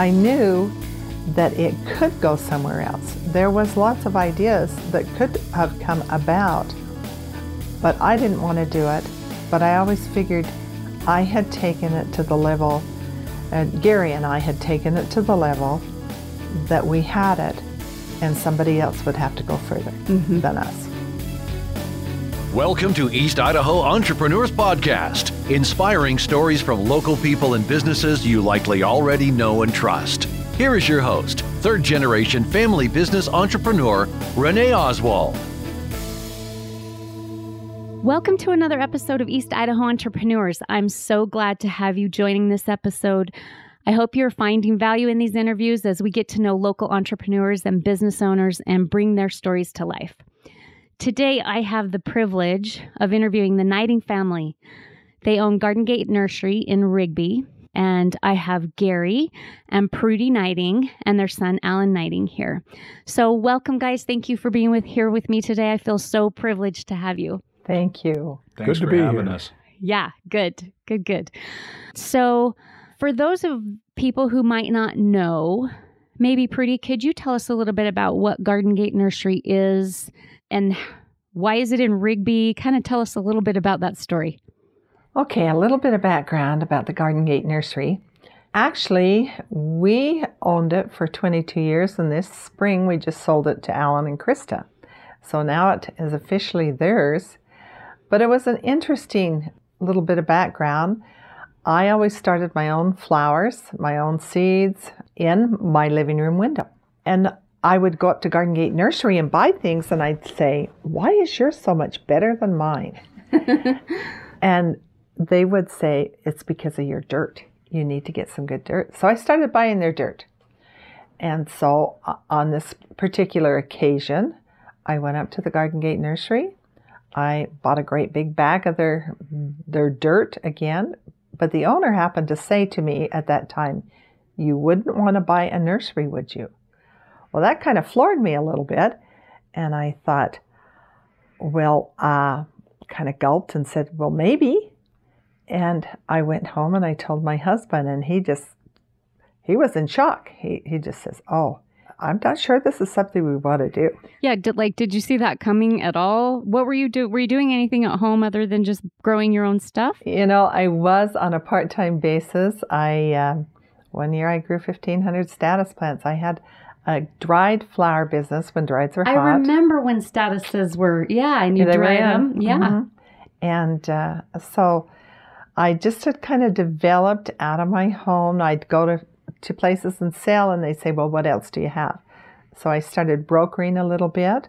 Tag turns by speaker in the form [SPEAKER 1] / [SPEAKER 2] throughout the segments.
[SPEAKER 1] I knew that it could go somewhere else. There was lots of ideas that could have come about, but I didn't want to do it. But I always figured I had taken it to the level, and Gary and I had taken it to the level that we had it, and somebody else would have to go further mm-hmm. than us.
[SPEAKER 2] Welcome to East Idaho Entrepreneurs Podcast, inspiring stories from local people and businesses you likely already know and trust. Here is your host, third generation family business entrepreneur, Renee Oswald.
[SPEAKER 3] Welcome to another episode of East Idaho Entrepreneurs. I'm so glad to have you joining this episode. I hope you're finding value in these interviews as we get to know local entrepreneurs and business owners and bring their stories to life. Today, I have the privilege of interviewing the Knighting family. They own Garden Gate Nursery in Rigby, and I have Gary and Prudy Knighting and their son Alan Knighting here. So, welcome, guys. Thank you for being with here with me today. I feel so privileged to have you.
[SPEAKER 1] Thank you.
[SPEAKER 4] Thanks
[SPEAKER 5] Good to
[SPEAKER 4] for
[SPEAKER 5] be
[SPEAKER 4] having
[SPEAKER 5] here.
[SPEAKER 4] us.
[SPEAKER 3] Yeah, good, good, good. So, for those of people who might not know, maybe Prudy, could you tell us a little bit about what Garden Gate Nursery is and why is it in Rigby? Kind of tell us a little bit about that story.
[SPEAKER 1] Okay, a little bit of background about the Garden Gate Nursery. Actually, we owned it for 22 years, and this spring we just sold it to Alan and Krista. So now it is officially theirs. But it was an interesting little bit of background. I always started my own flowers, my own seeds in my living room window. And I would go up to Garden Gate Nursery and buy things, and I'd say, Why is yours so much better than mine? and they would say, It's because of your dirt. You need to get some good dirt. So I started buying their dirt. And so uh, on this particular occasion, I went up to the Garden Gate Nursery. I bought a great big bag of their their dirt again, but the owner happened to say to me at that time, "You wouldn't want to buy a nursery, would you?" Well, that kind of floored me a little bit, and I thought, well, uh, kind of gulped and said, "Well, maybe." And I went home and I told my husband, and he just he was in shock. He he just says, "Oh, I'm not sure this is something we want to do."
[SPEAKER 3] Yeah, did like did you see that coming at all? What were you do? Were you doing anything at home other than just growing your own stuff?
[SPEAKER 1] You know, I was on a part-time basis. I um, one year I grew 1,500 statice plants. I had a dried flower business when drieds were hot.
[SPEAKER 3] I remember when statices were. Yeah, and you
[SPEAKER 1] They were
[SPEAKER 3] dried
[SPEAKER 1] in.
[SPEAKER 3] them. Yeah.
[SPEAKER 1] Mhm. And uh, so I just had kind of developed out of my home. I'd go to, to places and sell, and they'd say, Well, what else do you have? So I started brokering a little bit,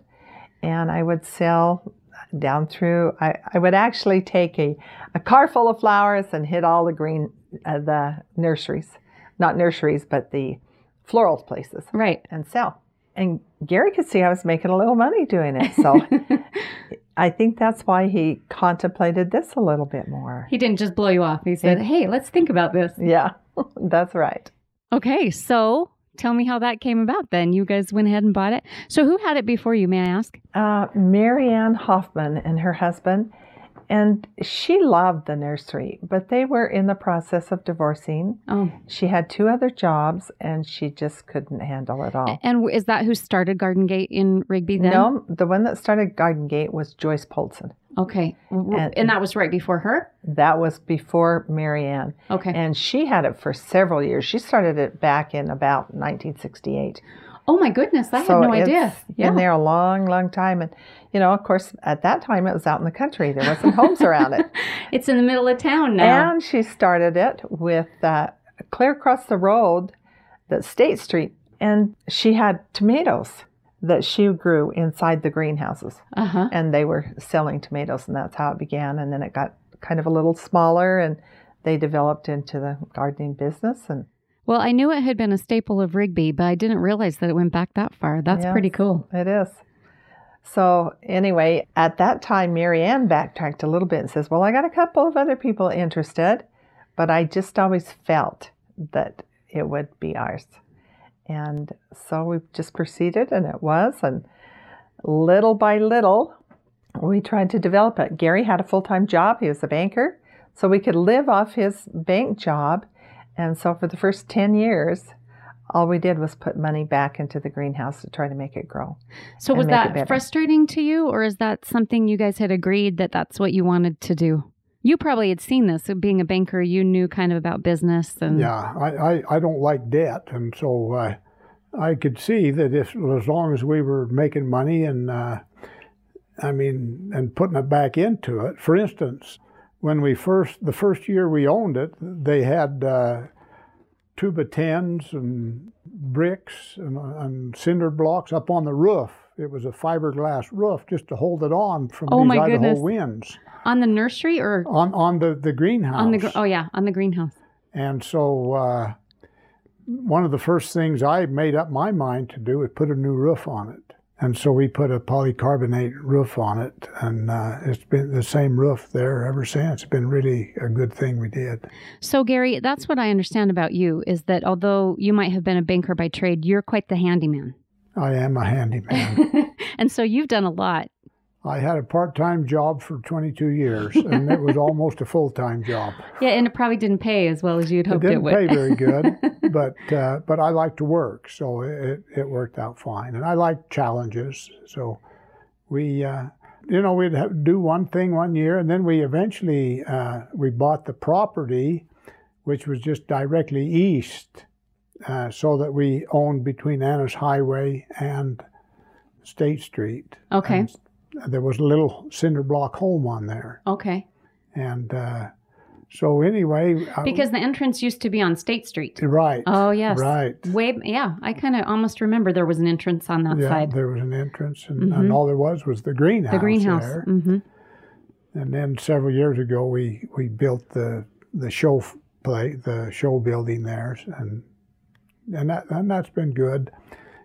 [SPEAKER 1] and I would sell down through, I, I would actually take a, a car full of flowers and hit all the green, uh, the nurseries, not nurseries, but the floral places
[SPEAKER 3] Right.
[SPEAKER 1] and sell. And Gary could see I was making a little money doing it. So I think that's why he contemplated this a little bit more.
[SPEAKER 3] He didn't just blow you off. He said, "Hey, let's think about this."
[SPEAKER 1] Yeah, that's right.
[SPEAKER 3] Okay, so tell me how that came about. Then you guys went ahead and bought it. So who had it before you? May I ask?
[SPEAKER 1] Uh, Marianne Hoffman and her husband, and she loved the nursery, but they were in the process of divorcing.
[SPEAKER 3] Oh,
[SPEAKER 1] She had two other jobs, and she just couldn't handle it all.
[SPEAKER 3] and is that who started Garden Gate in Rigby? Then
[SPEAKER 1] No, the one that started Garden Gate was Joyce Polson.
[SPEAKER 3] Okay,
[SPEAKER 1] And-
[SPEAKER 3] and that was right before her.
[SPEAKER 1] That was before Marianne.
[SPEAKER 3] Okay.
[SPEAKER 1] And she had it for several years. She started it back in about 1968.
[SPEAKER 3] Oh my goodness, I
[SPEAKER 1] so
[SPEAKER 3] had no idea.
[SPEAKER 1] It's been there a long, long time. And, you know, of course, at that time it was out in the country. There wasn't homes around it.
[SPEAKER 3] It's in the middle of town now.
[SPEAKER 1] And she started it with uh, clear across the road, the State Street. And she had tomatoes that she grew inside the greenhouses.
[SPEAKER 3] Uh huh.
[SPEAKER 1] And they were selling tomatoes, and that's how it began. And then it got kind of a little smaller, and they developed into the gardening business. And
[SPEAKER 3] Well, I knew it had been a staple of Rigby, but I didn't realize that it went back that far. That's
[SPEAKER 1] Yes.
[SPEAKER 3] pretty cool.
[SPEAKER 1] It is. So anyway, at that time, Marianne backtracked a little bit and says, "Well, I got a couple of other people interested, but I just always felt that it would be ours." And so we just proceeded, and it was. And little by little, we tried to develop it. Gary had a full time job, he was a banker, so we could live off his bank job. And so for the first 10 years, all we did was put money back into the greenhouse to try to make it grow.
[SPEAKER 3] So was that frustrating to you, or is that something you guys had agreed that that's what you wanted to do? You probably had seen this. so Being a banker, you knew kind of about business and
[SPEAKER 4] Yeah, I, I, I don't like debt, and so uh, I could see that if as long as we were making money and uh, I mean and putting it back into it. For instance, when we first the first year we owned it, they had uh, two-by-tens and bricks and, and cinder blocks up on the roof. It was a fiberglass roof just to hold it on from
[SPEAKER 3] Oh,
[SPEAKER 4] these
[SPEAKER 3] my
[SPEAKER 4] Idaho
[SPEAKER 3] goodness.
[SPEAKER 4] winds
[SPEAKER 3] on the nursery or
[SPEAKER 4] on on the the greenhouse.
[SPEAKER 3] on the oh yeah on the greenhouse.
[SPEAKER 4] And so, uh, one of the first things I made up my mind to do was put a new roof on it. And so we put a polycarbonate roof on it, and uh, it's been the same roof there ever since. It's been really a good thing we did.
[SPEAKER 3] So Gary, that's what I understand about you is that although you might have been a banker by trade, you're quite the handyman.
[SPEAKER 4] I am a handyman.
[SPEAKER 3] and so you've done a lot.
[SPEAKER 4] I had a part time job for 22 years, and it was almost a full time job.
[SPEAKER 3] Yeah, and it probably didn't pay as well as you'd hoped it,
[SPEAKER 4] didn't
[SPEAKER 3] would.
[SPEAKER 4] pay very good, but uh, but I like to work, so it, it worked out fine. And I like challenges, so we uh, you know we'd have, do one thing one year, and then we eventually uh, we bought the property, which was just directly east, uh, so that we owned between Annis Highway and State Street.
[SPEAKER 3] Okay.
[SPEAKER 4] And there was a little cinder block home on there,
[SPEAKER 3] Okay.
[SPEAKER 4] and uh, so anyway, uh,
[SPEAKER 3] Because the entrance used to be on State Street.
[SPEAKER 4] right.
[SPEAKER 3] Oh yes.
[SPEAKER 4] Right.
[SPEAKER 3] Way yeah, I kind of almost remember there was an entrance on that
[SPEAKER 4] yeah,
[SPEAKER 3] side.
[SPEAKER 4] there was an entrance, and,
[SPEAKER 3] Mhm.
[SPEAKER 4] and all there was was the greenhouse.
[SPEAKER 3] The greenhouse.
[SPEAKER 4] there.
[SPEAKER 3] hmm
[SPEAKER 4] And then several years ago, we we built the the show play, the show building there, and and that and that's been good.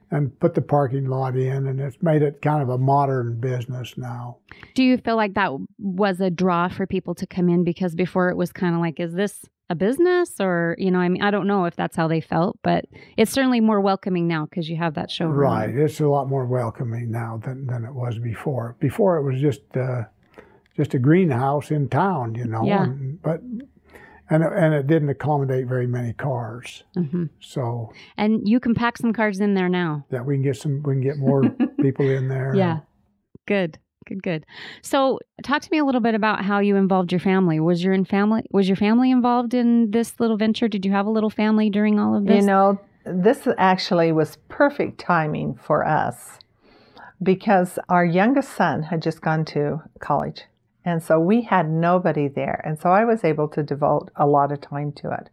[SPEAKER 4] And put the parking lot in, and it's made it kind of a modern business now.
[SPEAKER 3] Do you feel like that was a draw for people to come in because before it was kind of like, is this a business or you know? I mean, I don't know if that's how they felt, but it's certainly more welcoming now because you have that show.
[SPEAKER 4] Right, it's a lot more welcoming now than, than it was before. Before it was just uh, just a greenhouse in town, you know.
[SPEAKER 3] Yeah.
[SPEAKER 4] And, but and it, and it didn't accommodate very many cars,
[SPEAKER 3] hmm
[SPEAKER 4] so
[SPEAKER 3] And you can pack some cars in there now.
[SPEAKER 4] Yeah, we can get some we can get more people in there.
[SPEAKER 3] Yeah. Good. Good. Good. So, talk to me a little bit about how you involved your family. Was your in family was your family involved in this little venture? Did you have a little family during all of this?
[SPEAKER 1] You know, this actually was perfect timing for us because our youngest son had just gone to college. And so we had nobody there. And so I was able to devote a lot of time to it.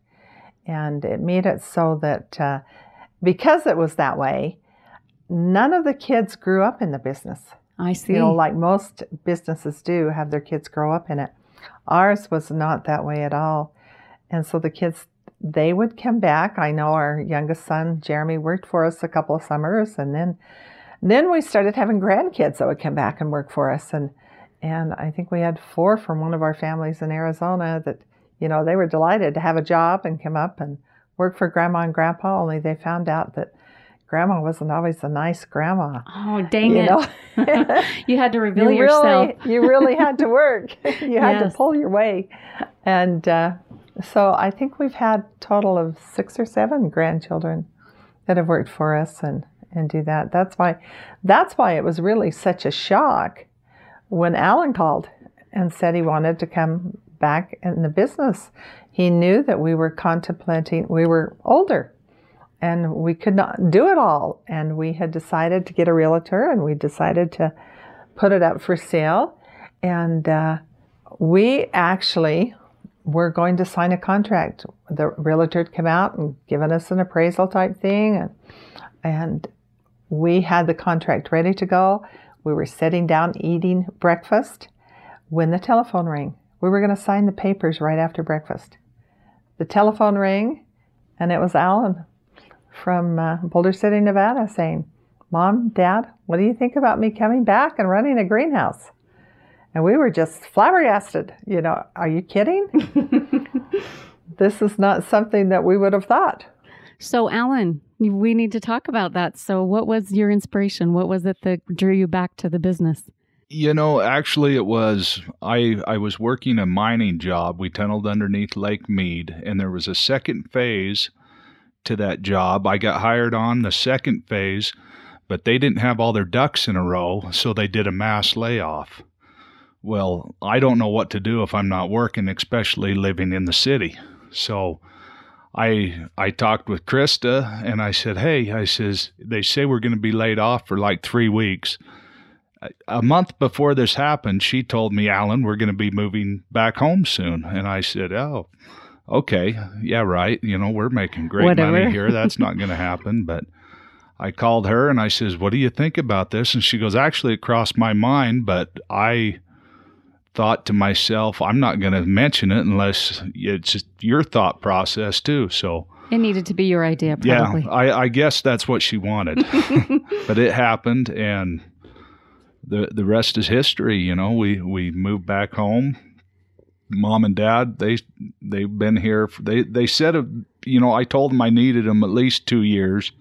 [SPEAKER 1] And it made it so that uh, because it was that way, none of the kids grew up in the business.
[SPEAKER 3] I see.
[SPEAKER 1] You know, like most businesses do, have their kids grow up in it. Ours was not that way at all. And so the kids, they would come back. I know our youngest son, Jeremy, worked for us a couple of summers. And then, then we started having grandkids that would come back and work for us. And, and I think we had four from one of our families in Arizona that, you know, they were delighted to have a job and come up and work for grandma and grandpa, only they found out that grandma wasn't always a nice grandma.
[SPEAKER 3] oh, dang
[SPEAKER 1] you
[SPEAKER 3] it. you had to reveal
[SPEAKER 1] you
[SPEAKER 3] yourself.
[SPEAKER 1] really, you really had to work. you had
[SPEAKER 3] Yes.
[SPEAKER 1] to pull your way, and uh, so I think we've had a total of six or seven grandchildren that have worked for us and and do that. That's why, that's why it was really such a shock when Alan called and said he wanted to come back in the business. He knew that we were contemplating. We were older and we could not do it all. And we had decided to get a realtor and we decided to put it up for sale. And uh, we actually were going to sign a contract. The realtor had come out and given us an appraisal type thing. And, and we had the contract ready to go. We were sitting down eating breakfast when the telephone rang. We were going to sign the papers right after breakfast. The telephone rang, and it was Alan from uh, Boulder City, Nevada, saying, Mom, Dad, what do you think about me coming back and running a greenhouse? And we were just flabbergasted. You know, are you kidding? this is not something that we would have thought.
[SPEAKER 3] So, Alan, we need to talk about that. So, what was your inspiration? What was it that drew you back to the business?
[SPEAKER 5] You know, actually, it was I. I was working a mining job. We tunneled underneath Lake Mead, and there was a second phase to that job. I got hired on the second phase, but they didn't have all their ducks in a row, so they did a mass layoff. Well, I don't know what to do if I'm not working, especially living in the city. So I I talked with Krista and I said, "Hey, I says they say we're going to be laid off for like 3 weeks." A month before this happened, she told me, "Alan, we're going to be moving back home soon." And I said, "Oh, okay. Yeah, right. You know, we're making great
[SPEAKER 3] Whatever.
[SPEAKER 5] money here. That's not going to happen, but I called her and I says, "What do you think about this?" And she goes, "Actually, it crossed my mind, but I thought to myself, I'm not going to mention it unless it's your thought process too." So,
[SPEAKER 3] It needed to be your idea, probably.
[SPEAKER 5] yeah, I, I guess that's what she wanted, but it happened, and the the rest is history. You know, we we moved back home. Mom and Dad, they they've been here. For, they they said, you know, I told them I needed them at least two years,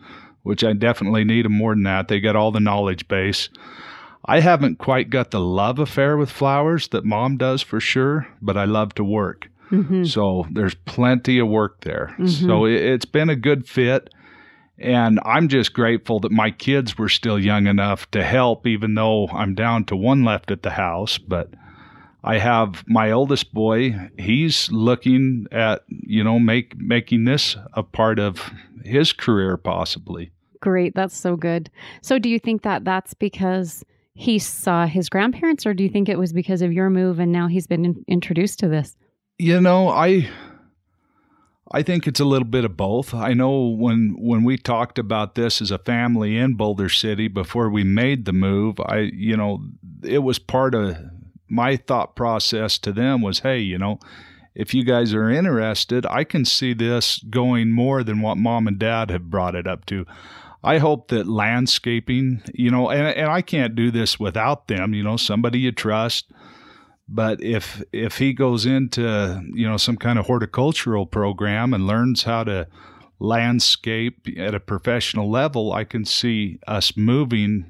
[SPEAKER 5] which I definitely need them more than that. They got all the knowledge base. I haven't quite got the love affair with flowers that Mom does for sure, but I love to work.
[SPEAKER 3] Mhm.
[SPEAKER 5] So there's plenty of work there. So it, it's been a good fit. And I'm just grateful that my kids were still young enough to help, even though I'm down to one left at the house. But I have my oldest boy, he's looking at, you know, make making this a part of his career possibly.
[SPEAKER 3] Great. That's so good. So, do you think that that's because he saw his grandparents, or do you think it was because of your move and now he's been in- introduced to this?
[SPEAKER 5] You know, I I think it's a little bit of both. I know when when we talked about this as a family in Boulder City before we made the move, I you know, it was part of my thought process to them was, hey, you know, if you guys are interested, I can see this going more than what mom and dad have brought it up to. I hope that landscaping, you know, and, and I can't do this without them, you know, somebody you trust. But if if he goes into you know some kind of horticultural program and learns how to landscape at a professional level, I can see us moving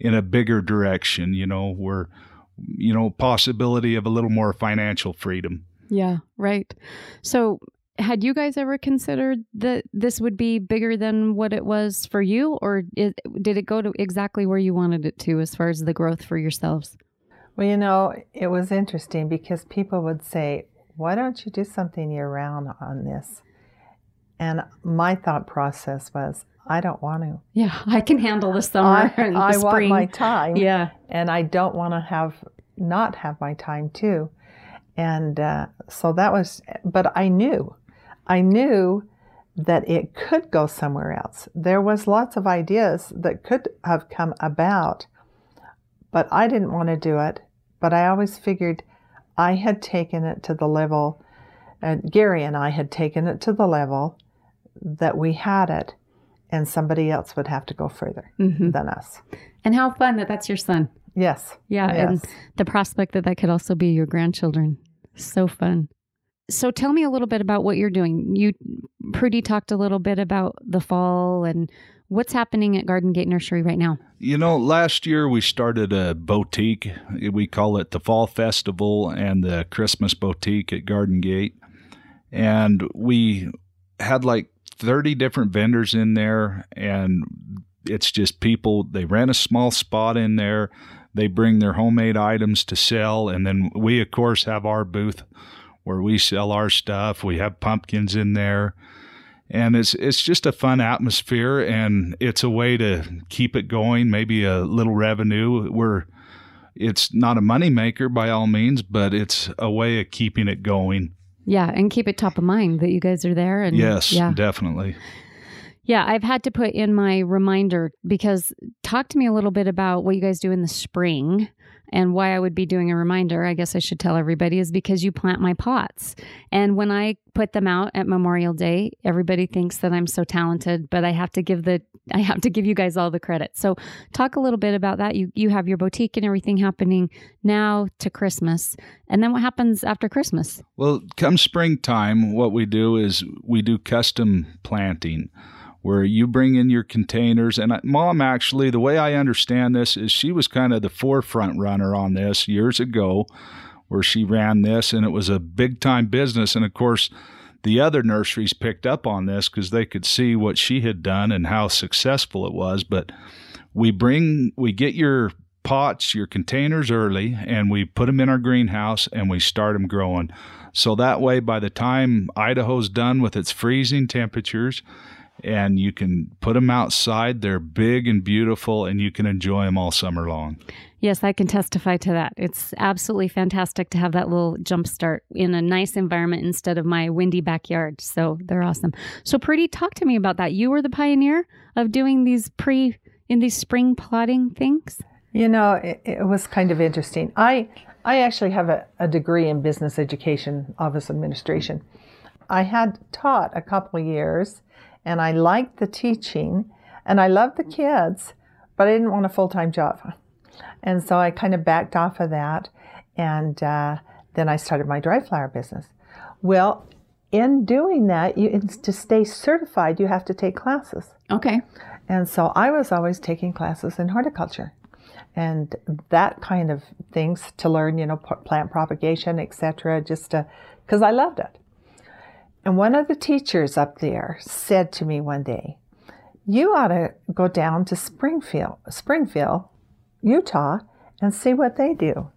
[SPEAKER 5] in a bigger direction. You know, where you know possibility of a little more financial freedom.
[SPEAKER 3] Yeah, right. So, had you guys ever considered that this would be bigger than what it was for you, or it, did it go to exactly where you wanted it to as far as the growth for yourselves?
[SPEAKER 1] Well, you know, it was interesting because people would say, Why don't you do something year round on this? And my thought process was, I don't want to.
[SPEAKER 3] Yeah, I can handle the summer
[SPEAKER 1] I,
[SPEAKER 3] and the
[SPEAKER 1] I want
[SPEAKER 3] spring.
[SPEAKER 1] my time.
[SPEAKER 3] yeah,
[SPEAKER 1] And I don't want to have, not have my time too. And uh, so that was, but I knew, I knew that it could go somewhere else. There was lots of ideas that could have come about, but I didn't want to do it. But I always figured I had taken it to the level, and Gary and I had taken it to the level that we had it, and somebody else would have to go further
[SPEAKER 3] Mhm.
[SPEAKER 1] than us.
[SPEAKER 3] and how fun that that's your son.
[SPEAKER 1] Yes.
[SPEAKER 3] Yeah, and the prospect that that could also be your grandchildren. So fun. So tell me a little bit about what you're doing. You pretty talked a little bit about the fall and what's happening at Garden Gate Nursery right now.
[SPEAKER 5] You know, last year we started a boutique. We call it the Fall Festival and the Christmas Boutique at Garden Gate. And we had like 30 different vendors in there. And it's just people, they rent a small spot in there. They bring their homemade items to sell. And then we, of course, have our booth where we sell our stuff. We have pumpkins in there. And it's it's just a fun atmosphere and it's a way to keep it going maybe a little revenue. We're it's not a money maker by all means but it's a way of keeping it going.
[SPEAKER 3] Yeah, and keep it top of mind that you guys are there and
[SPEAKER 5] yes
[SPEAKER 3] Yeah.
[SPEAKER 5] definitely.
[SPEAKER 3] Yeah, I've had to put in my reminder because talk to me a little bit about what you guys do in the spring and why I would be doing a reminder. I guess I should tell everybody is because you plant my pots. And when I put them out at Memorial Day, everybody thinks that I'm so talented, but I have to give the I have to give you guys all the credit. So talk a little bit about that. You you have your boutique and everything happening now to Christmas. And then what happens after Christmas?
[SPEAKER 5] well come springtime what we do is we do custom planting where you bring in your containers and mom actually the way i understand this is she was kind of the forefront runner on this years ago where she ran this and it was a big time business and of course the other nurseries picked up on this because they could see what she had done and how successful it was. But we bring, we get your pots, your containers early, and we put them in our greenhouse and we start them growing. So that way, by the time Idaho's done with its freezing temperatures, and you can put them outside, they're big and beautiful, and you can enjoy them all summer long.
[SPEAKER 3] Yes, I can testify to that. It's absolutely fantastic to have that little jump start in a nice environment instead of my windy backyard. So they're awesome. So, Prudy, talk to me about that. You were the pioneer of doing these pre in these spring plotting things.
[SPEAKER 1] You know, it, it was kind of interesting. I I actually have a, a degree in business education, office administration. I had taught a couple of years, and I liked the teaching, and I loved the kids, but I didn't want a full time job. And so I kind of backed off of that. And uh, then I started my dry flower business. Well, in doing that, you, to stay certified, you have to take classes.
[SPEAKER 3] Okay.
[SPEAKER 1] And so I was always taking classes in horticulture and that kind of things to learn, you know, plant propagation, etc. Just because I loved it. And one of the teachers up there said to me one day, "You ought to go down to Springville, Springville, Utah, and see what they do.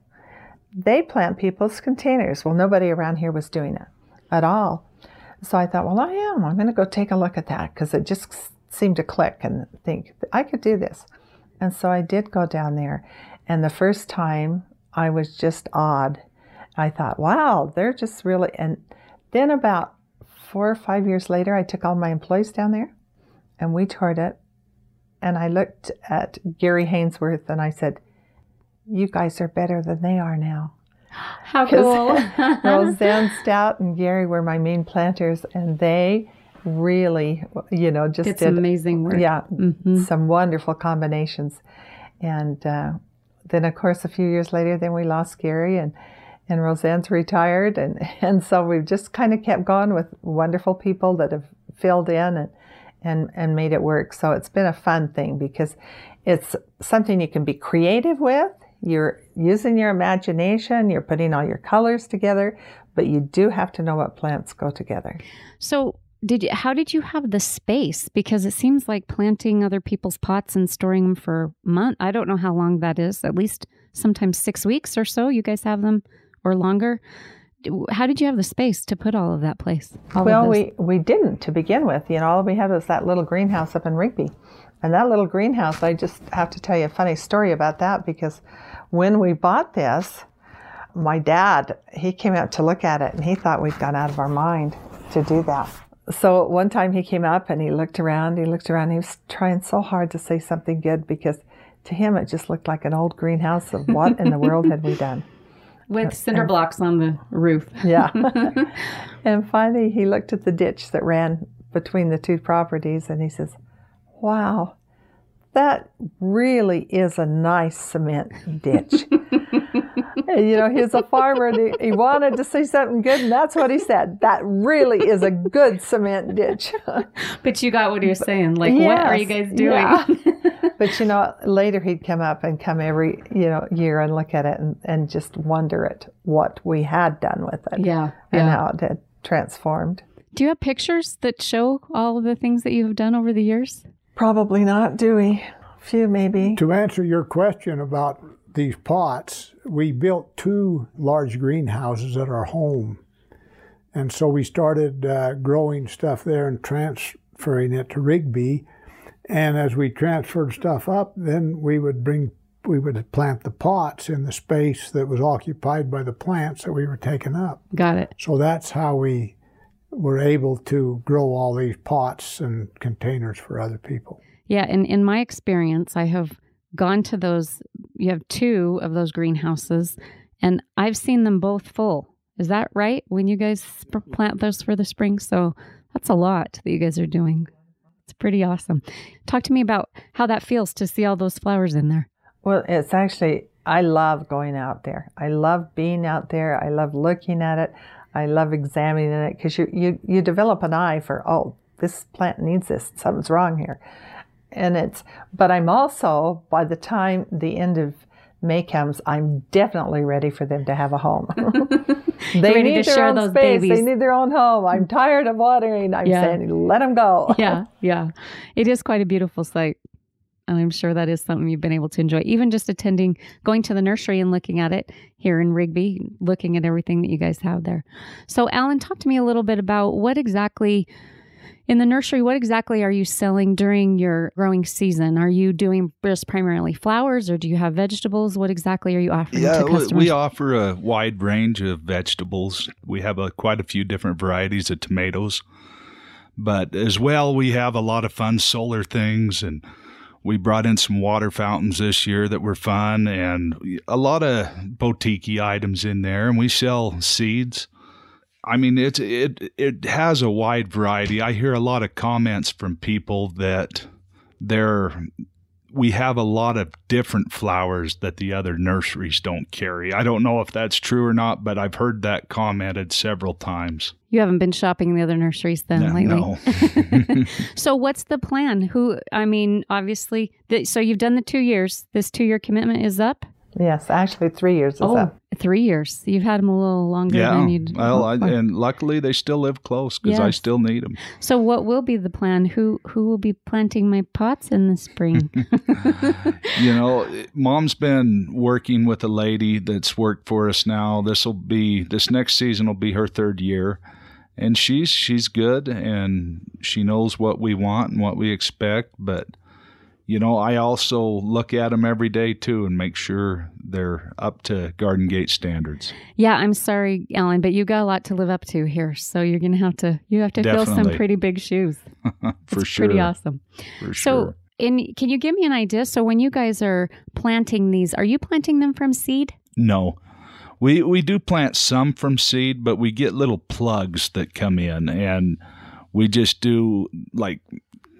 [SPEAKER 1] They plant people's containers. Well, nobody around here was doing it at all. So I thought, well, I am. I'm going to go take a look at that because it just seemed to click and think I could do this. And so I did go down there. And the first time I was just awed. I thought, wow, they're just really. And then about four or five years later, I took all my employees down there and we toured it and I looked at Gary Hainsworth and I said, You guys are better than they are now.
[SPEAKER 3] How cool.
[SPEAKER 1] Roseanne Stout and Gary were my main planters, and they really, you know, just
[SPEAKER 3] it's
[SPEAKER 1] did
[SPEAKER 3] amazing work.
[SPEAKER 1] Yeah, mm-hmm. some wonderful combinations. And uh, then, of course, a few years later, then we lost Gary, and and Roseanne's retired, and and so we've just kind of kept going with wonderful people that have filled in and and, and made it work. So it's been a fun thing because it's something you can be creative with. You're using your imagination, you're putting all your colors together, but you do have to know what plants go together.
[SPEAKER 3] So, did you, how did you have the space? Because it seems like planting other people's pots and storing them for a month. I don't know how long that is. At least sometimes six weeks or so. You guys have them or longer how did you have the space to put all of that place?
[SPEAKER 1] well, we, we didn't to begin with. You know, all we had was that little greenhouse up in Rigby. And that little greenhouse, I just have to tell you a funny story about that because when we bought this, my dad, he came out to look at it and he thought we'd gone out of our mind to do that. So one time he came up and he looked around, he looked around, he was trying so hard to say something good because to him it just looked like an old greenhouse of what in the world had we done?
[SPEAKER 3] with cinder blocks on the roof.
[SPEAKER 1] yeah. and finally, he looked at the ditch that ran between the two properties and he says, Wow, that really is a nice cement ditch. and, you know, he's a farmer and he, he, wanted to see something good, and that's what he said. That really is a good cement ditch.
[SPEAKER 3] but you got what he was saying. Like, yes, what are you guys doing? Yeah.
[SPEAKER 1] But, you know, later he'd come up and come every, you know, year and look at it and, and just wonder at what we had done with it.
[SPEAKER 3] Yeah.
[SPEAKER 1] And
[SPEAKER 3] yeah.
[SPEAKER 1] how it had transformed.
[SPEAKER 3] Do you have pictures that show all of the things that you have done over the years?
[SPEAKER 1] Probably not, do we? Few, maybe.
[SPEAKER 4] To answer your question about these pots, we built two large greenhouses at our home. And so we started uh, growing stuff there and transferring it to Rigby. And as we transferred stuff up, then we would bring, we would plant the pots in the space that was occupied by the plants that we were taking up.
[SPEAKER 3] Got it.
[SPEAKER 4] So that's how we were able to grow all these pots and containers for other people.
[SPEAKER 3] Yeah, and in my experience, I have gone to those. You have two of those greenhouses, and I've seen them both full. Is that right? When you guys plant those for the spring, so that's a lot that you guys are doing. Pretty awesome. Talk to me about how that feels to see all those flowers in there.
[SPEAKER 1] Well, it's actually I love going out there. I love being out there. I love looking at it. I love examining it because you, you, you develop an eye for, oh, this plant needs this. Something's wrong here. And it's, but I'm also, by the time the end of May comes, I'm definitely ready for them to have a home. They
[SPEAKER 3] ready
[SPEAKER 1] need
[SPEAKER 3] to
[SPEAKER 1] their
[SPEAKER 3] share
[SPEAKER 1] own
[SPEAKER 3] those
[SPEAKER 1] space.
[SPEAKER 3] babies.
[SPEAKER 1] They need their own home. I'm tired of watering. I'm
[SPEAKER 3] Yeah.
[SPEAKER 1] saying, let them go.
[SPEAKER 3] yeah, yeah. It is quite a beautiful sight. And I'm sure that is something you've been able to enjoy. Even just attending, going to the nursery and looking at it here in Rigby, looking at everything that you guys have there. So, Alan, talk to me a little bit about what exactly in the nursery, what exactly are you selling during your growing season? Are you doing just primarily flowers or do you have vegetables? What exactly are you offering
[SPEAKER 5] Yeah,
[SPEAKER 3] to
[SPEAKER 5] we-
[SPEAKER 3] customers?
[SPEAKER 5] we offer a wide range of vegetables. We have a, quite a few different varieties of tomatoes, but as well, we have a lot of fun solar things, and we brought in some water fountains this year that were fun, and a lot of boutique items in there. And we sell seeds. I mean, it's it it has a wide variety. I hear a lot of comments from people that they're we have a lot of different flowers that the other nurseries don't carry. I don't know if that's true or not, but I've heard that commented several times.
[SPEAKER 3] you haven't been shopping in the other nurseries then
[SPEAKER 5] No,
[SPEAKER 3] lately?
[SPEAKER 5] no.
[SPEAKER 3] So what's the plan? Who I mean, obviously, the, so you've done the two years. This two-year commitment is up.
[SPEAKER 1] Yes, actually, three years is
[SPEAKER 3] Oh,
[SPEAKER 1] up.
[SPEAKER 3] Three years. You've had them a little longer
[SPEAKER 5] yeah.
[SPEAKER 3] than you'd.
[SPEAKER 5] Well, I, and luckily they still live close because I still need them.
[SPEAKER 3] so what will be the plan? Who who will be planting my pots in the spring?
[SPEAKER 5] you know, mom's been working with a lady that's worked for us now. This will be this next season will be her third year, and she's she's good and she knows what we want and what we expect. But you know, I also look at them every day too and make sure they're up to Garden Gate standards.
[SPEAKER 3] yeah, I'm sorry, Alan, but you got a lot to live up to here. So you're gonna have to you have to fill some pretty big shoes.
[SPEAKER 5] for
[SPEAKER 3] It's
[SPEAKER 5] sure.
[SPEAKER 3] pretty awesome.
[SPEAKER 5] For
[SPEAKER 3] So,
[SPEAKER 5] sure.
[SPEAKER 3] in can you give me an idea? So, when you guys are planting these, are you planting them from seed?
[SPEAKER 5] No. We we do plant some from seed, but we get little plugs that come in and we just do like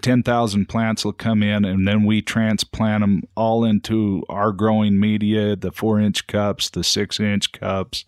[SPEAKER 5] 10,000 plants will come in and then we transplant them all into our growing media, the 4-inch cups, the 6-inch cups,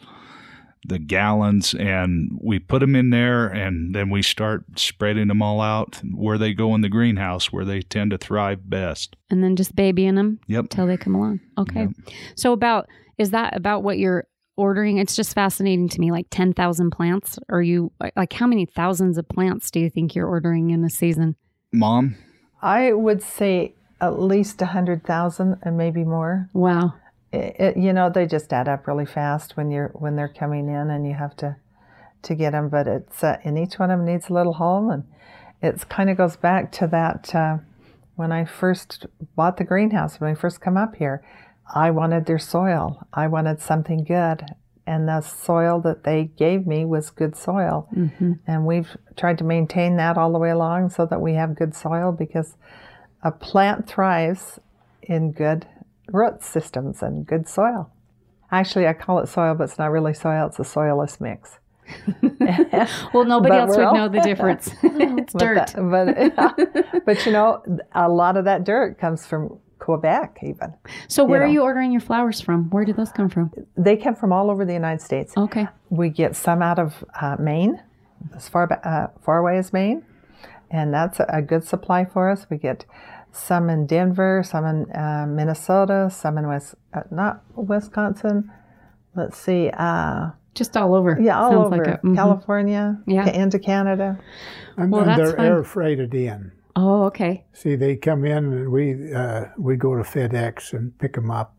[SPEAKER 5] the gallons and we put them in there and then we start spreading them all out where they go in the greenhouse where they tend to thrive best.
[SPEAKER 3] And then just babying them
[SPEAKER 5] Yep.
[SPEAKER 3] till they come along. Okay.
[SPEAKER 5] Yep.
[SPEAKER 3] So about is that about what you're ordering? It's just fascinating to me. Like ten thousand plants. Are you like how many thousands of plants do you think you're ordering in a season?
[SPEAKER 5] Mom,
[SPEAKER 1] I would say at least a 100,000 and maybe more.
[SPEAKER 3] Wow.
[SPEAKER 1] It, it, you know, they just add up really fast when you're when they're coming in and you have to to get them. But it's uh, and each one of them needs a little home, and it's kind of goes back to that uh, when I first bought the greenhouse when I first come up here. I wanted their soil. I wanted something good, and the soil that they gave me was good soil. Mm-hmm. And we've tried to maintain that all the way along so that we have good soil because a plant thrives in good root systems and good soil. Actually, I call it soil, but it's not really soil, it's a soilless mix.
[SPEAKER 3] Well, nobody
[SPEAKER 1] But
[SPEAKER 3] else would
[SPEAKER 1] all-
[SPEAKER 3] know the difference. it's dirt.
[SPEAKER 1] that- but, but you know, a lot of that dirt comes from Quebec, even.
[SPEAKER 3] so where
[SPEAKER 1] you
[SPEAKER 3] are
[SPEAKER 1] know.
[SPEAKER 3] you ordering your flowers from? Where do those come from?
[SPEAKER 1] They come from all over the United States.
[SPEAKER 3] Okay.
[SPEAKER 1] We get some out of uh, Maine, as far, ba- uh, far away as Maine, and that's a, a good supply for us. We get some in Denver, some in uh, Minnesota, some in West, uh, not Wisconsin. Let's see, uh,
[SPEAKER 3] Just all over.
[SPEAKER 1] yeah, all
[SPEAKER 3] Sounds
[SPEAKER 1] over
[SPEAKER 3] like a- mhm.
[SPEAKER 1] California,
[SPEAKER 3] Yeah.
[SPEAKER 1] ca- into Canada.
[SPEAKER 4] And,
[SPEAKER 3] Well,
[SPEAKER 4] and
[SPEAKER 3] that's
[SPEAKER 4] they're
[SPEAKER 3] fun.
[SPEAKER 4] air freighted in.
[SPEAKER 3] Oh, okay.
[SPEAKER 4] See, they come in and we uh, we go to FedEx and pick them up,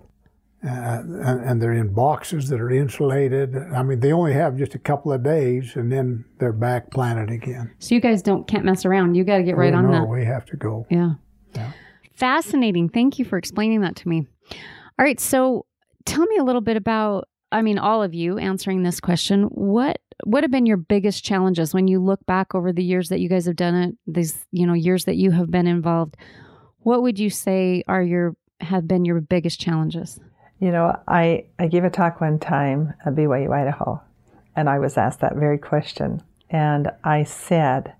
[SPEAKER 4] uh, and, and they're in boxes that are insulated. I mean, they only have just a couple of days, and then they're back planted again.
[SPEAKER 3] So you guys don't can't mess around. You got to get right
[SPEAKER 4] Oh,
[SPEAKER 3] on
[SPEAKER 4] no,
[SPEAKER 3] that.
[SPEAKER 4] we have to go.
[SPEAKER 3] Yeah.
[SPEAKER 4] Yeah.
[SPEAKER 3] Fascinating. Thank you for explaining that to me. All right. So tell me a little bit about, I mean, all of you answering this question. What what have been your biggest challenges when you look back over the years that you guys have done it, these, you know, years that you have been involved? What would you say are your have been your biggest challenges?
[SPEAKER 1] You know, I, I gave a talk one time at BYU, Idaho, and I was asked that very question. And I said,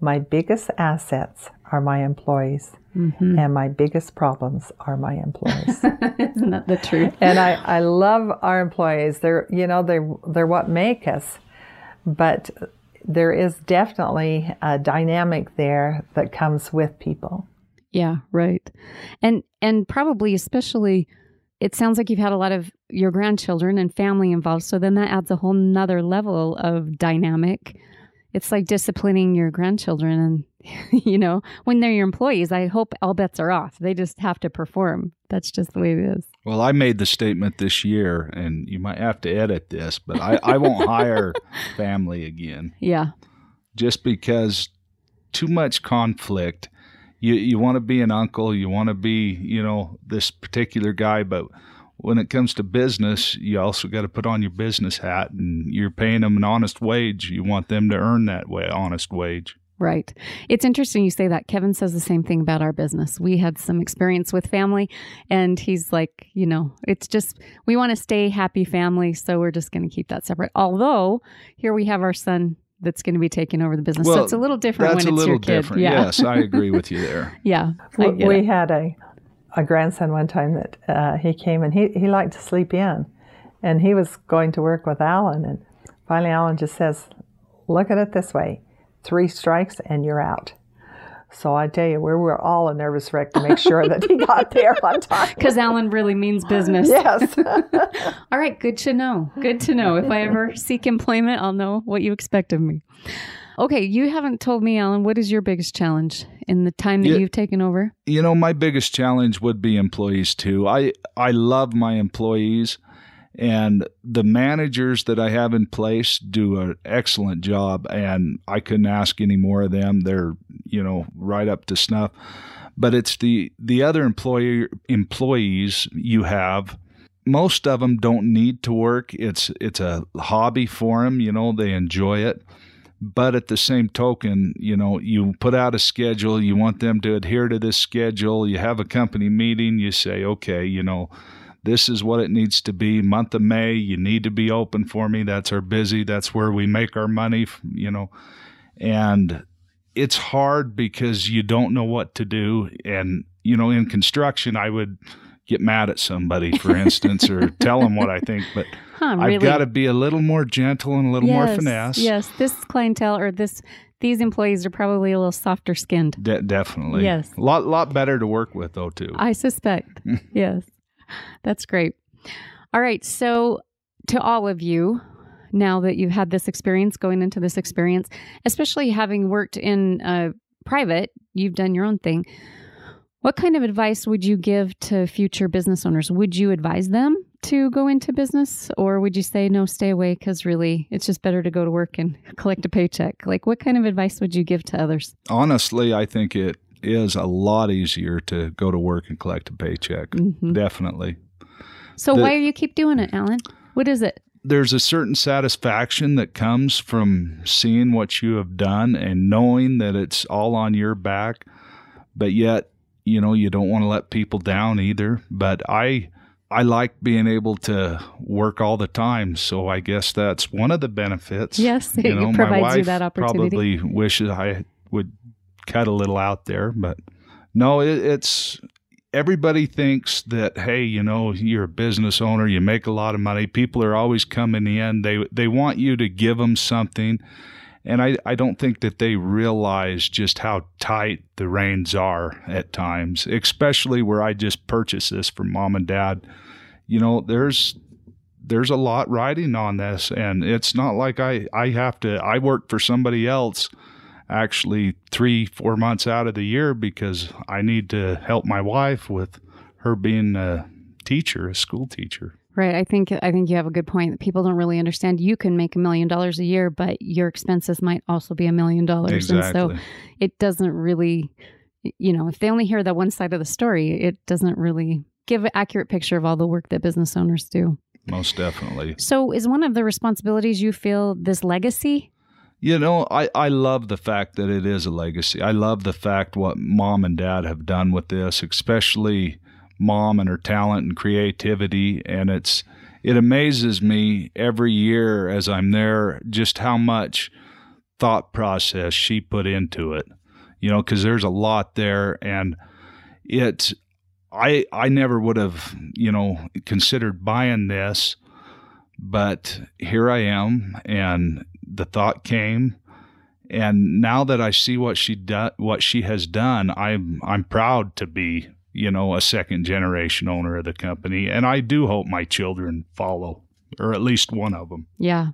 [SPEAKER 1] My biggest assets are my employees, mm-hmm. and my biggest problems are my employees.
[SPEAKER 3] Isn't that the truth?
[SPEAKER 1] and I, I love our employees. They're, you know, they're, they're what make us. But there is definitely a dynamic there that comes with people.
[SPEAKER 3] Yeah, right. And and probably especially it sounds like you've had a lot of your grandchildren and family involved. So then that adds a whole nother level of dynamic. It's like disciplining your grandchildren and you know, when they're your employees, I hope all bets are off. They just have to perform. That's just the way it is.
[SPEAKER 5] Well, I made the statement this year, and you might have to edit this, but I, I won't hire family again.
[SPEAKER 3] Yeah.
[SPEAKER 5] Just because too much conflict. You you want to be an uncle, you want to be, you know, this particular guy, but when it comes to business, you also got to put on your business hat and you're paying them an honest wage. You want them to earn that way honest wage.
[SPEAKER 3] Right. It's interesting you say that. Kevin says the same thing about our business. We had some experience with family, and he's like, you know, it's just, we want to stay happy family, so we're just going to keep that separate. Although, here we have our son that's going to be taking over the business.
[SPEAKER 5] Well,
[SPEAKER 3] so it's a little different
[SPEAKER 5] That's
[SPEAKER 3] when
[SPEAKER 5] a
[SPEAKER 3] it's
[SPEAKER 5] little
[SPEAKER 3] your kid.
[SPEAKER 5] different.
[SPEAKER 3] Yeah.
[SPEAKER 5] Yes, I agree with you there.
[SPEAKER 3] yeah.
[SPEAKER 1] We, we had a, a grandson one time that uh, he came and he, he liked to sleep in. And he was going to work with Alan. And finally, Alan just says, Look at it this way three strikes and you're out. So I tell you, we were all a nervous wreck to make sure that he got there on time.
[SPEAKER 3] Because Alan really means business.
[SPEAKER 1] Yes.
[SPEAKER 3] All right, good to know. Good to know. If I ever seek employment, I'll know what you expect of me. Okay, you haven't told me, Alan, what is your biggest challenge in the time that
[SPEAKER 5] Yeah.
[SPEAKER 3] you've taken over?
[SPEAKER 5] You know, my biggest challenge would be employees too. I I love my employees and the managers that I have in place do an excellent job and I couldn't ask any more of them. They're, you know, right up to snuff. But it's the the other employer employees you have most of them don't need to work. It's it's a hobby for them, you know, they enjoy it. But at the same token, you know, you put out a schedule, you want them to adhere to this schedule, you have a company meeting, you say, okay, you know, this is what it needs to be. Month of May, you need to be open for me. That's our busy. That's where we make our money, you know. And it's hard because you don't know what to do. And, you know, in construction, I would get mad at somebody, for instance, or tell them what I think. But
[SPEAKER 3] Huh, really?
[SPEAKER 5] I've got to be a little more gentle and a little more finesse.
[SPEAKER 3] Yes, this clientele or this these employees are probably a little softer skinned.
[SPEAKER 5] De- definitely.
[SPEAKER 3] Yes.
[SPEAKER 5] A lot, lot better to work with, though, too.
[SPEAKER 3] I suspect. yes. That's great. All right. So, to all of you, now that you've had this experience, going into this experience, especially having worked in uh, private, you've done your own thing. What kind of advice would you give to future business owners? Would you advise them to go into business, or would you say, no, stay away because really it's just better to go to work and collect a paycheck? Like, what kind of advice would you give to others?
[SPEAKER 5] Honestly, I think it is a lot easier to go to work and collect a paycheck.
[SPEAKER 3] Mhm.
[SPEAKER 5] Definitely.
[SPEAKER 3] So,
[SPEAKER 5] The-
[SPEAKER 3] why do you keep doing it, Alan? What is it?
[SPEAKER 5] There's a certain satisfaction that comes from seeing what you have done and knowing that it's all on your back, but yet, you know, you don't want to let people down either. But I I like being able to work all the time, so I guess that's one of the benefits.
[SPEAKER 3] Yes,
[SPEAKER 5] You
[SPEAKER 3] it
[SPEAKER 5] know, my
[SPEAKER 3] provides you that opportunity.
[SPEAKER 5] Probably wishes I would cut a little out there, but no, it, it's everybody thinks that hey, you know, you're a business owner, you make a lot of money. People are always coming in. They they want you to give them something. And I, I don't think that they realize just how tight the reins are at times, especially where I just purchased this from mom and dad. You know, there's there's a lot riding on this and it's not like I, I have to I work for somebody else actually three, four months out of the year because I need to help my wife with her being a teacher, a school teacher.
[SPEAKER 3] Right. I think I think you have a good point that people don't really understand. You can make a million dollars a year, but your expenses might also be a million dollars. And so it doesn't really you know, if they only hear that one side of the story, it doesn't really give an accurate picture of all the work that business owners do.
[SPEAKER 5] Most definitely.
[SPEAKER 3] So is one of the responsibilities you feel this legacy?
[SPEAKER 5] You know, I, I love the fact that it is a legacy. I love the fact what mom and dad have done with this, especially mom and her talent and creativity. And it's it amazes me every year as I'm there just how much thought process she put into it. You know, because there's a lot there, and it. I I never would have you know considered buying this, but here I am, and the thought came and now that I see what she do, what she has done, I'm I'm proud to be you know, a second generation owner of the company. And I do hope my children follow, or at least one of them.
[SPEAKER 3] Yeah.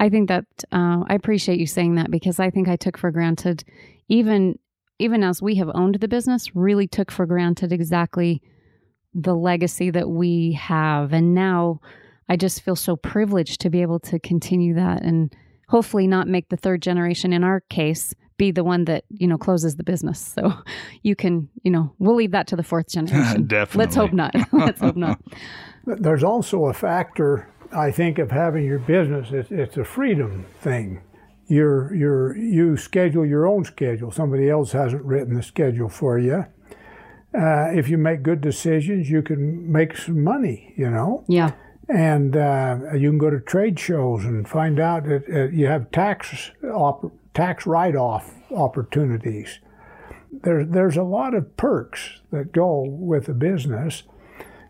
[SPEAKER 3] I think that uh, I appreciate you saying that because I think I took for granted, even even as we have owned the business, really took for granted exactly the legacy that we have, and now I just feel so privileged to be able to continue that and hopefully not make the third generation in our case be the one that you know closes the business so you can you know we'll leave that to the fourth generation
[SPEAKER 5] Definitely.
[SPEAKER 3] let's hope not let's hope not
[SPEAKER 4] There's also a factor, I think, of having your business. It's, it's a freedom thing. You're, you're, you schedule your own schedule. Somebody else hasn't written the schedule for you. Uh, if you make good decisions, you can make some money, you know.
[SPEAKER 3] yeah
[SPEAKER 4] And uh, you can go to trade shows and find out that uh, you have tax op- tax write off opportunities. There's there's a lot of perks that go with a business,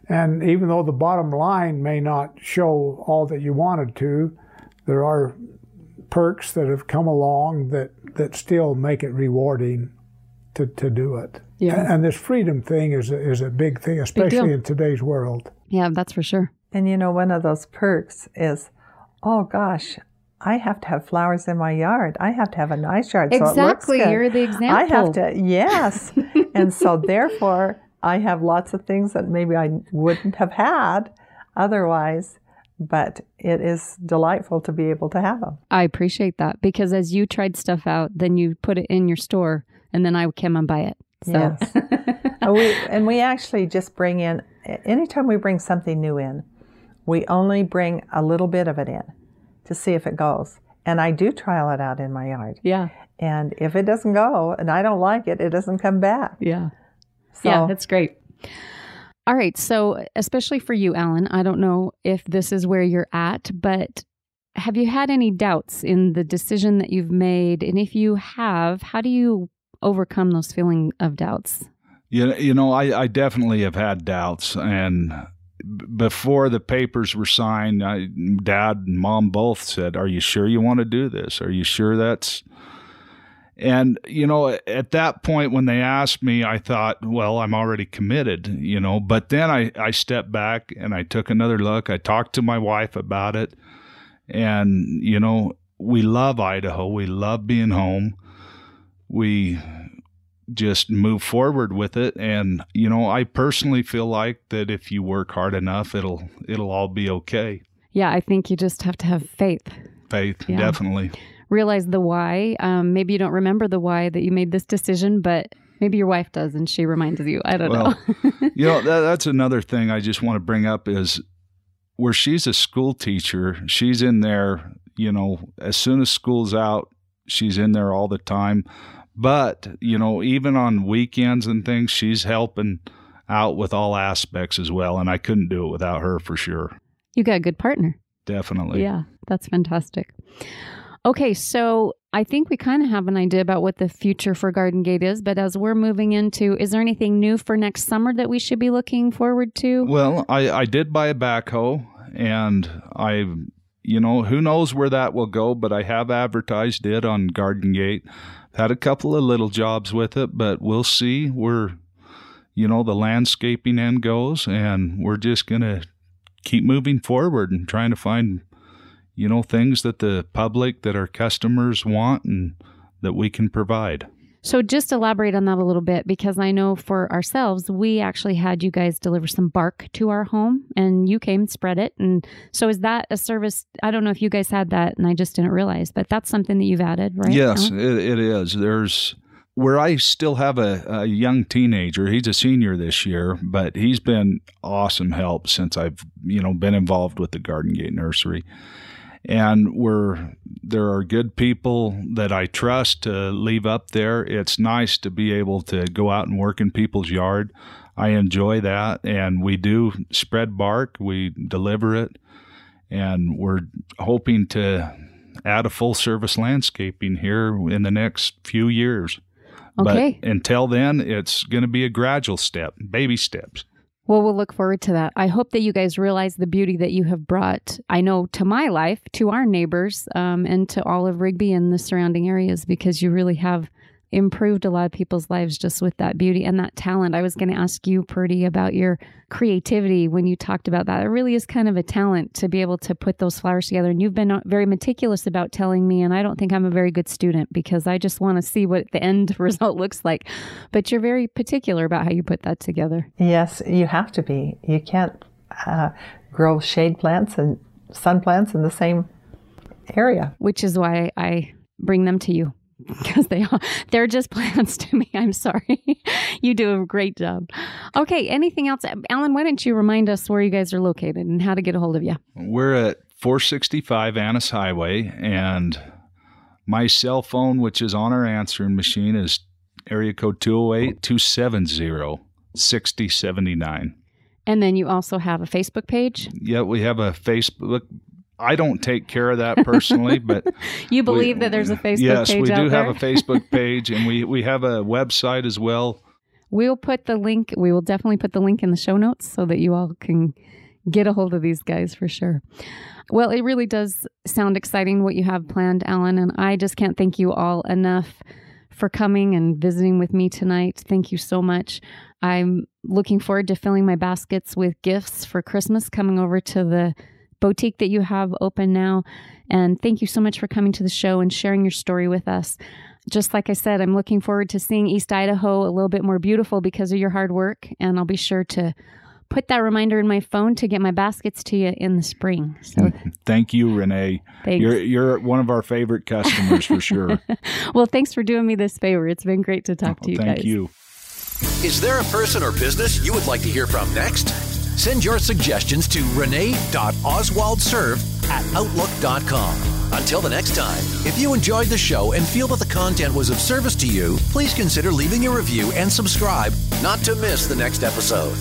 [SPEAKER 4] and even though the bottom line may not show all that you wanted to, there are perks that have come along that that still make it rewarding to, to do it.
[SPEAKER 3] Yeah.
[SPEAKER 4] And this freedom thing is a, is a big thing, especially in today's world.
[SPEAKER 3] yeah that's for sure
[SPEAKER 1] And you know, one of those perks is, oh gosh, I have to have flowers in my yard. I have to have a nice yard. So it looks
[SPEAKER 3] exactly
[SPEAKER 1] good.
[SPEAKER 3] you're the example
[SPEAKER 1] I have to, yes. and so therefore, I have lots of things that maybe I wouldn't have had otherwise, but it is delightful to be able to have them.
[SPEAKER 3] I appreciate that because as you tried stuff out, then you put it in your store, and then I came and buy it. So
[SPEAKER 1] Yes. and, oh, we, and we actually just bring in, anytime we bring something new in, we only bring a little bit of it in to see if it goes. And I do trial it out in my yard.
[SPEAKER 3] yeah,
[SPEAKER 1] And if it doesn't go and I don't like it, it doesn't come back.
[SPEAKER 3] yeah,
[SPEAKER 1] So
[SPEAKER 3] yeah. That's great. All right, so especially for you, Alan, I don't know if this is where you're at, but have you had any doubts in the decision that you've made? And if you have, how do you overcome those feeling of doubts?
[SPEAKER 5] You, you know, I, I definitely have had doubts. And b- before the papers were signed, I, dad and mom both said, Are you sure you want to do this? Are you sure that's. And, you know, at that point when they asked me, I thought, well, I'm already committed, you know. But then I, I stepped back and I took another look. I talked to my wife about it. And, you know, we love Idaho. We love being home. We just move forward with it and you know i personally feel like that if you work hard enough it'll it'll all be okay
[SPEAKER 3] Yeah, I think you just have to have faith.
[SPEAKER 5] faith
[SPEAKER 3] Yeah.
[SPEAKER 5] definitely
[SPEAKER 3] Realize the why. Um, maybe you don't remember the why that you made this decision, but maybe your wife does and she reminds you. I don't
[SPEAKER 5] Well,
[SPEAKER 3] know.
[SPEAKER 5] you know that, that's another thing i just want to bring up is where she's a school teacher she's in there you know as soon as school's out she's in there all the time but you know even on weekends and things she's helping out with all aspects as well and i couldn't do it without her for sure
[SPEAKER 3] you got a good partner.
[SPEAKER 5] definitely
[SPEAKER 3] Yeah, that's fantastic. Okay, so I think we kind of have an idea about what the future for Garden Gate is, but as we're moving into, is there anything new for next summer that we should be looking forward to?
[SPEAKER 5] Well, I, I did buy a backhoe, and I, you know, who knows where that will go, but I have advertised it on Garden Gate. Had a couple of little jobs with it, but we'll see where, you know, the landscaping end goes, and we're just gonna keep moving forward and trying to find, you know, things that the public, that our customers want, and that we can provide.
[SPEAKER 3] So just elaborate on that a little bit because I know for ourselves, we actually had you guys deliver some bark to our home and you came and spread it. And so is that a service? I don't know if you guys had that and I just didn't realize, but that's something that you've added, right?
[SPEAKER 5] Yes, it, it is. There's where I still have a, a young teenager. He's a senior this year, but he's been awesome help since I've you know been involved with the Garden Gate Nursery. And we're there are good people that I trust to leave up there. It's nice to be able to go out and work in people's yard. I enjoy that, and we do spread bark. We deliver it, and we're hoping to add a full service landscaping here in the next few years.
[SPEAKER 3] Okay.
[SPEAKER 5] But until then, it's going to be a gradual step, baby steps.
[SPEAKER 3] Well, we'll look forward to that. I hope that you guys realize the beauty that you have brought, I know, to my life, to our neighbors, um, and to all of Rigby and the surrounding areas because you really have improved a lot of people's lives just with that beauty and that talent. I was going to ask you, Prudy, about your creativity when you talked about that. It really is kind of a talent to be able to put those flowers together. And you've been very meticulous about telling me, and I don't think I'm a very good student because I just want to see what the end result looks like. But you're very particular about how you put that together.
[SPEAKER 1] Yes, you have to be. You can't uh, grow shade plants and sun plants in the same area.
[SPEAKER 3] Which is why I bring them to you because they are they're just plants to me. I'm sorry. you do a great job. Okay, anything else? Alan, why don't you remind us where you guys are located and how to get a hold of you?
[SPEAKER 5] We're at 465 Annis Highway and my cell phone, which is on our answering machine, is area code 208 270 6079.
[SPEAKER 3] And then you also have a Facebook page?
[SPEAKER 5] Yeah, we have a Facebook I don't take care of that personally, but
[SPEAKER 3] you believe we, that there's a Facebook
[SPEAKER 5] yes,
[SPEAKER 3] page.
[SPEAKER 5] Yes, we do
[SPEAKER 3] there?
[SPEAKER 5] have a Facebook page, and we we have a website as well.
[SPEAKER 3] We'll put the link. We will definitely put the link in the show notes so that you all can get a hold of these guys for sure. Well, it really does sound exciting what you have planned, Alan, and I just can't thank you all enough for coming and visiting with me tonight. Thank you so much. I'm looking forward to filling my baskets with gifts for Christmas coming over to the boutique that you have open now. And thank you so much for coming to the show and sharing your story with us. Just like I said, I'm looking forward to seeing East Idaho a little bit more beautiful because of your hard work. And I'll be sure to put that reminder in my phone to get my baskets to you in the spring. So
[SPEAKER 5] thank you, Renee.
[SPEAKER 3] Thanks.
[SPEAKER 5] You're you're one of our favorite customers for sure.
[SPEAKER 3] well, thanks for doing me this favor. It's been great to talk
[SPEAKER 5] oh,
[SPEAKER 3] to you
[SPEAKER 5] thank
[SPEAKER 3] guys.
[SPEAKER 5] you.
[SPEAKER 2] Is there a person or business you would like to hear from next? Send your suggestions to renee.oswaldserve at outlook.com. Until the next time, if you enjoyed the show and feel that the content was of service to you, please consider leaving a review and subscribe not to miss the next episode.